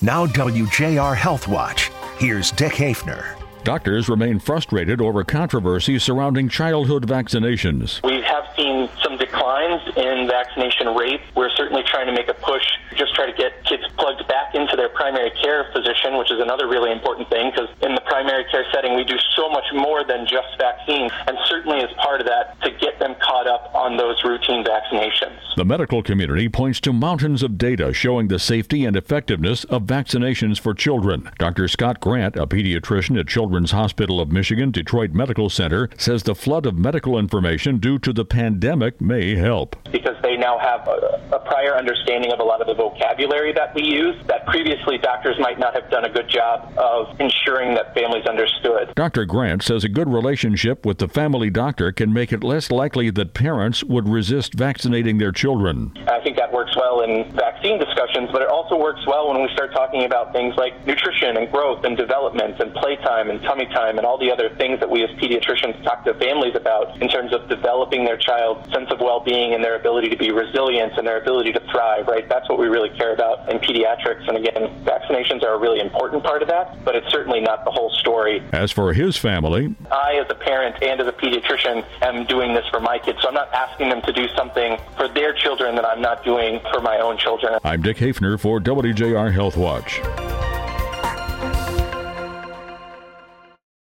Now, WJR Health Watch. Here's Dick Hafner. Doctors remain frustrated over controversy surrounding childhood vaccinations. We have seen some declines in vaccination rate. We're certainly trying to make a push, just try to get kids plugged back into their primary care physician, which is another really important thing because in the primary care setting, we do so much more than just vaccines. And certainly as part of that, to get them caught up on those routine vaccinations. The medical community points to mountains of data showing the safety and effectiveness of vaccinations for children. Dr. Scott Grant, a pediatrician at Children's Hospital of Michigan Detroit Medical Center, says the flood of medical information due to the pandemic may help. Because they now have a, a prior understanding of a lot of the vocabulary that we use that previously doctors might not have done a good job of ensuring that families understood. Dr. Grant says a good relationship with the family doctor can make it less likely that parents would resist vaccinating their children. I think that works well in vaccine discussions, but it also works well when we start talking about things like nutrition and growth and development and playtime and tummy time and all the other things that we as pediatricians talk to families about in terms of developing their child's sense of well-being and their ability to be resilient and their ability to thrive, right? That's what we really care about in pediatrics. And again, vaccinations are a really important part of that, but it's certainly not the whole story. As for his family, I, as a parent and as a pediatrician, am doing this for my kids. So I'm not asking them to do something for their children that I'm not doing for my own children. I'm Dick Hafner for WJR Health Watch.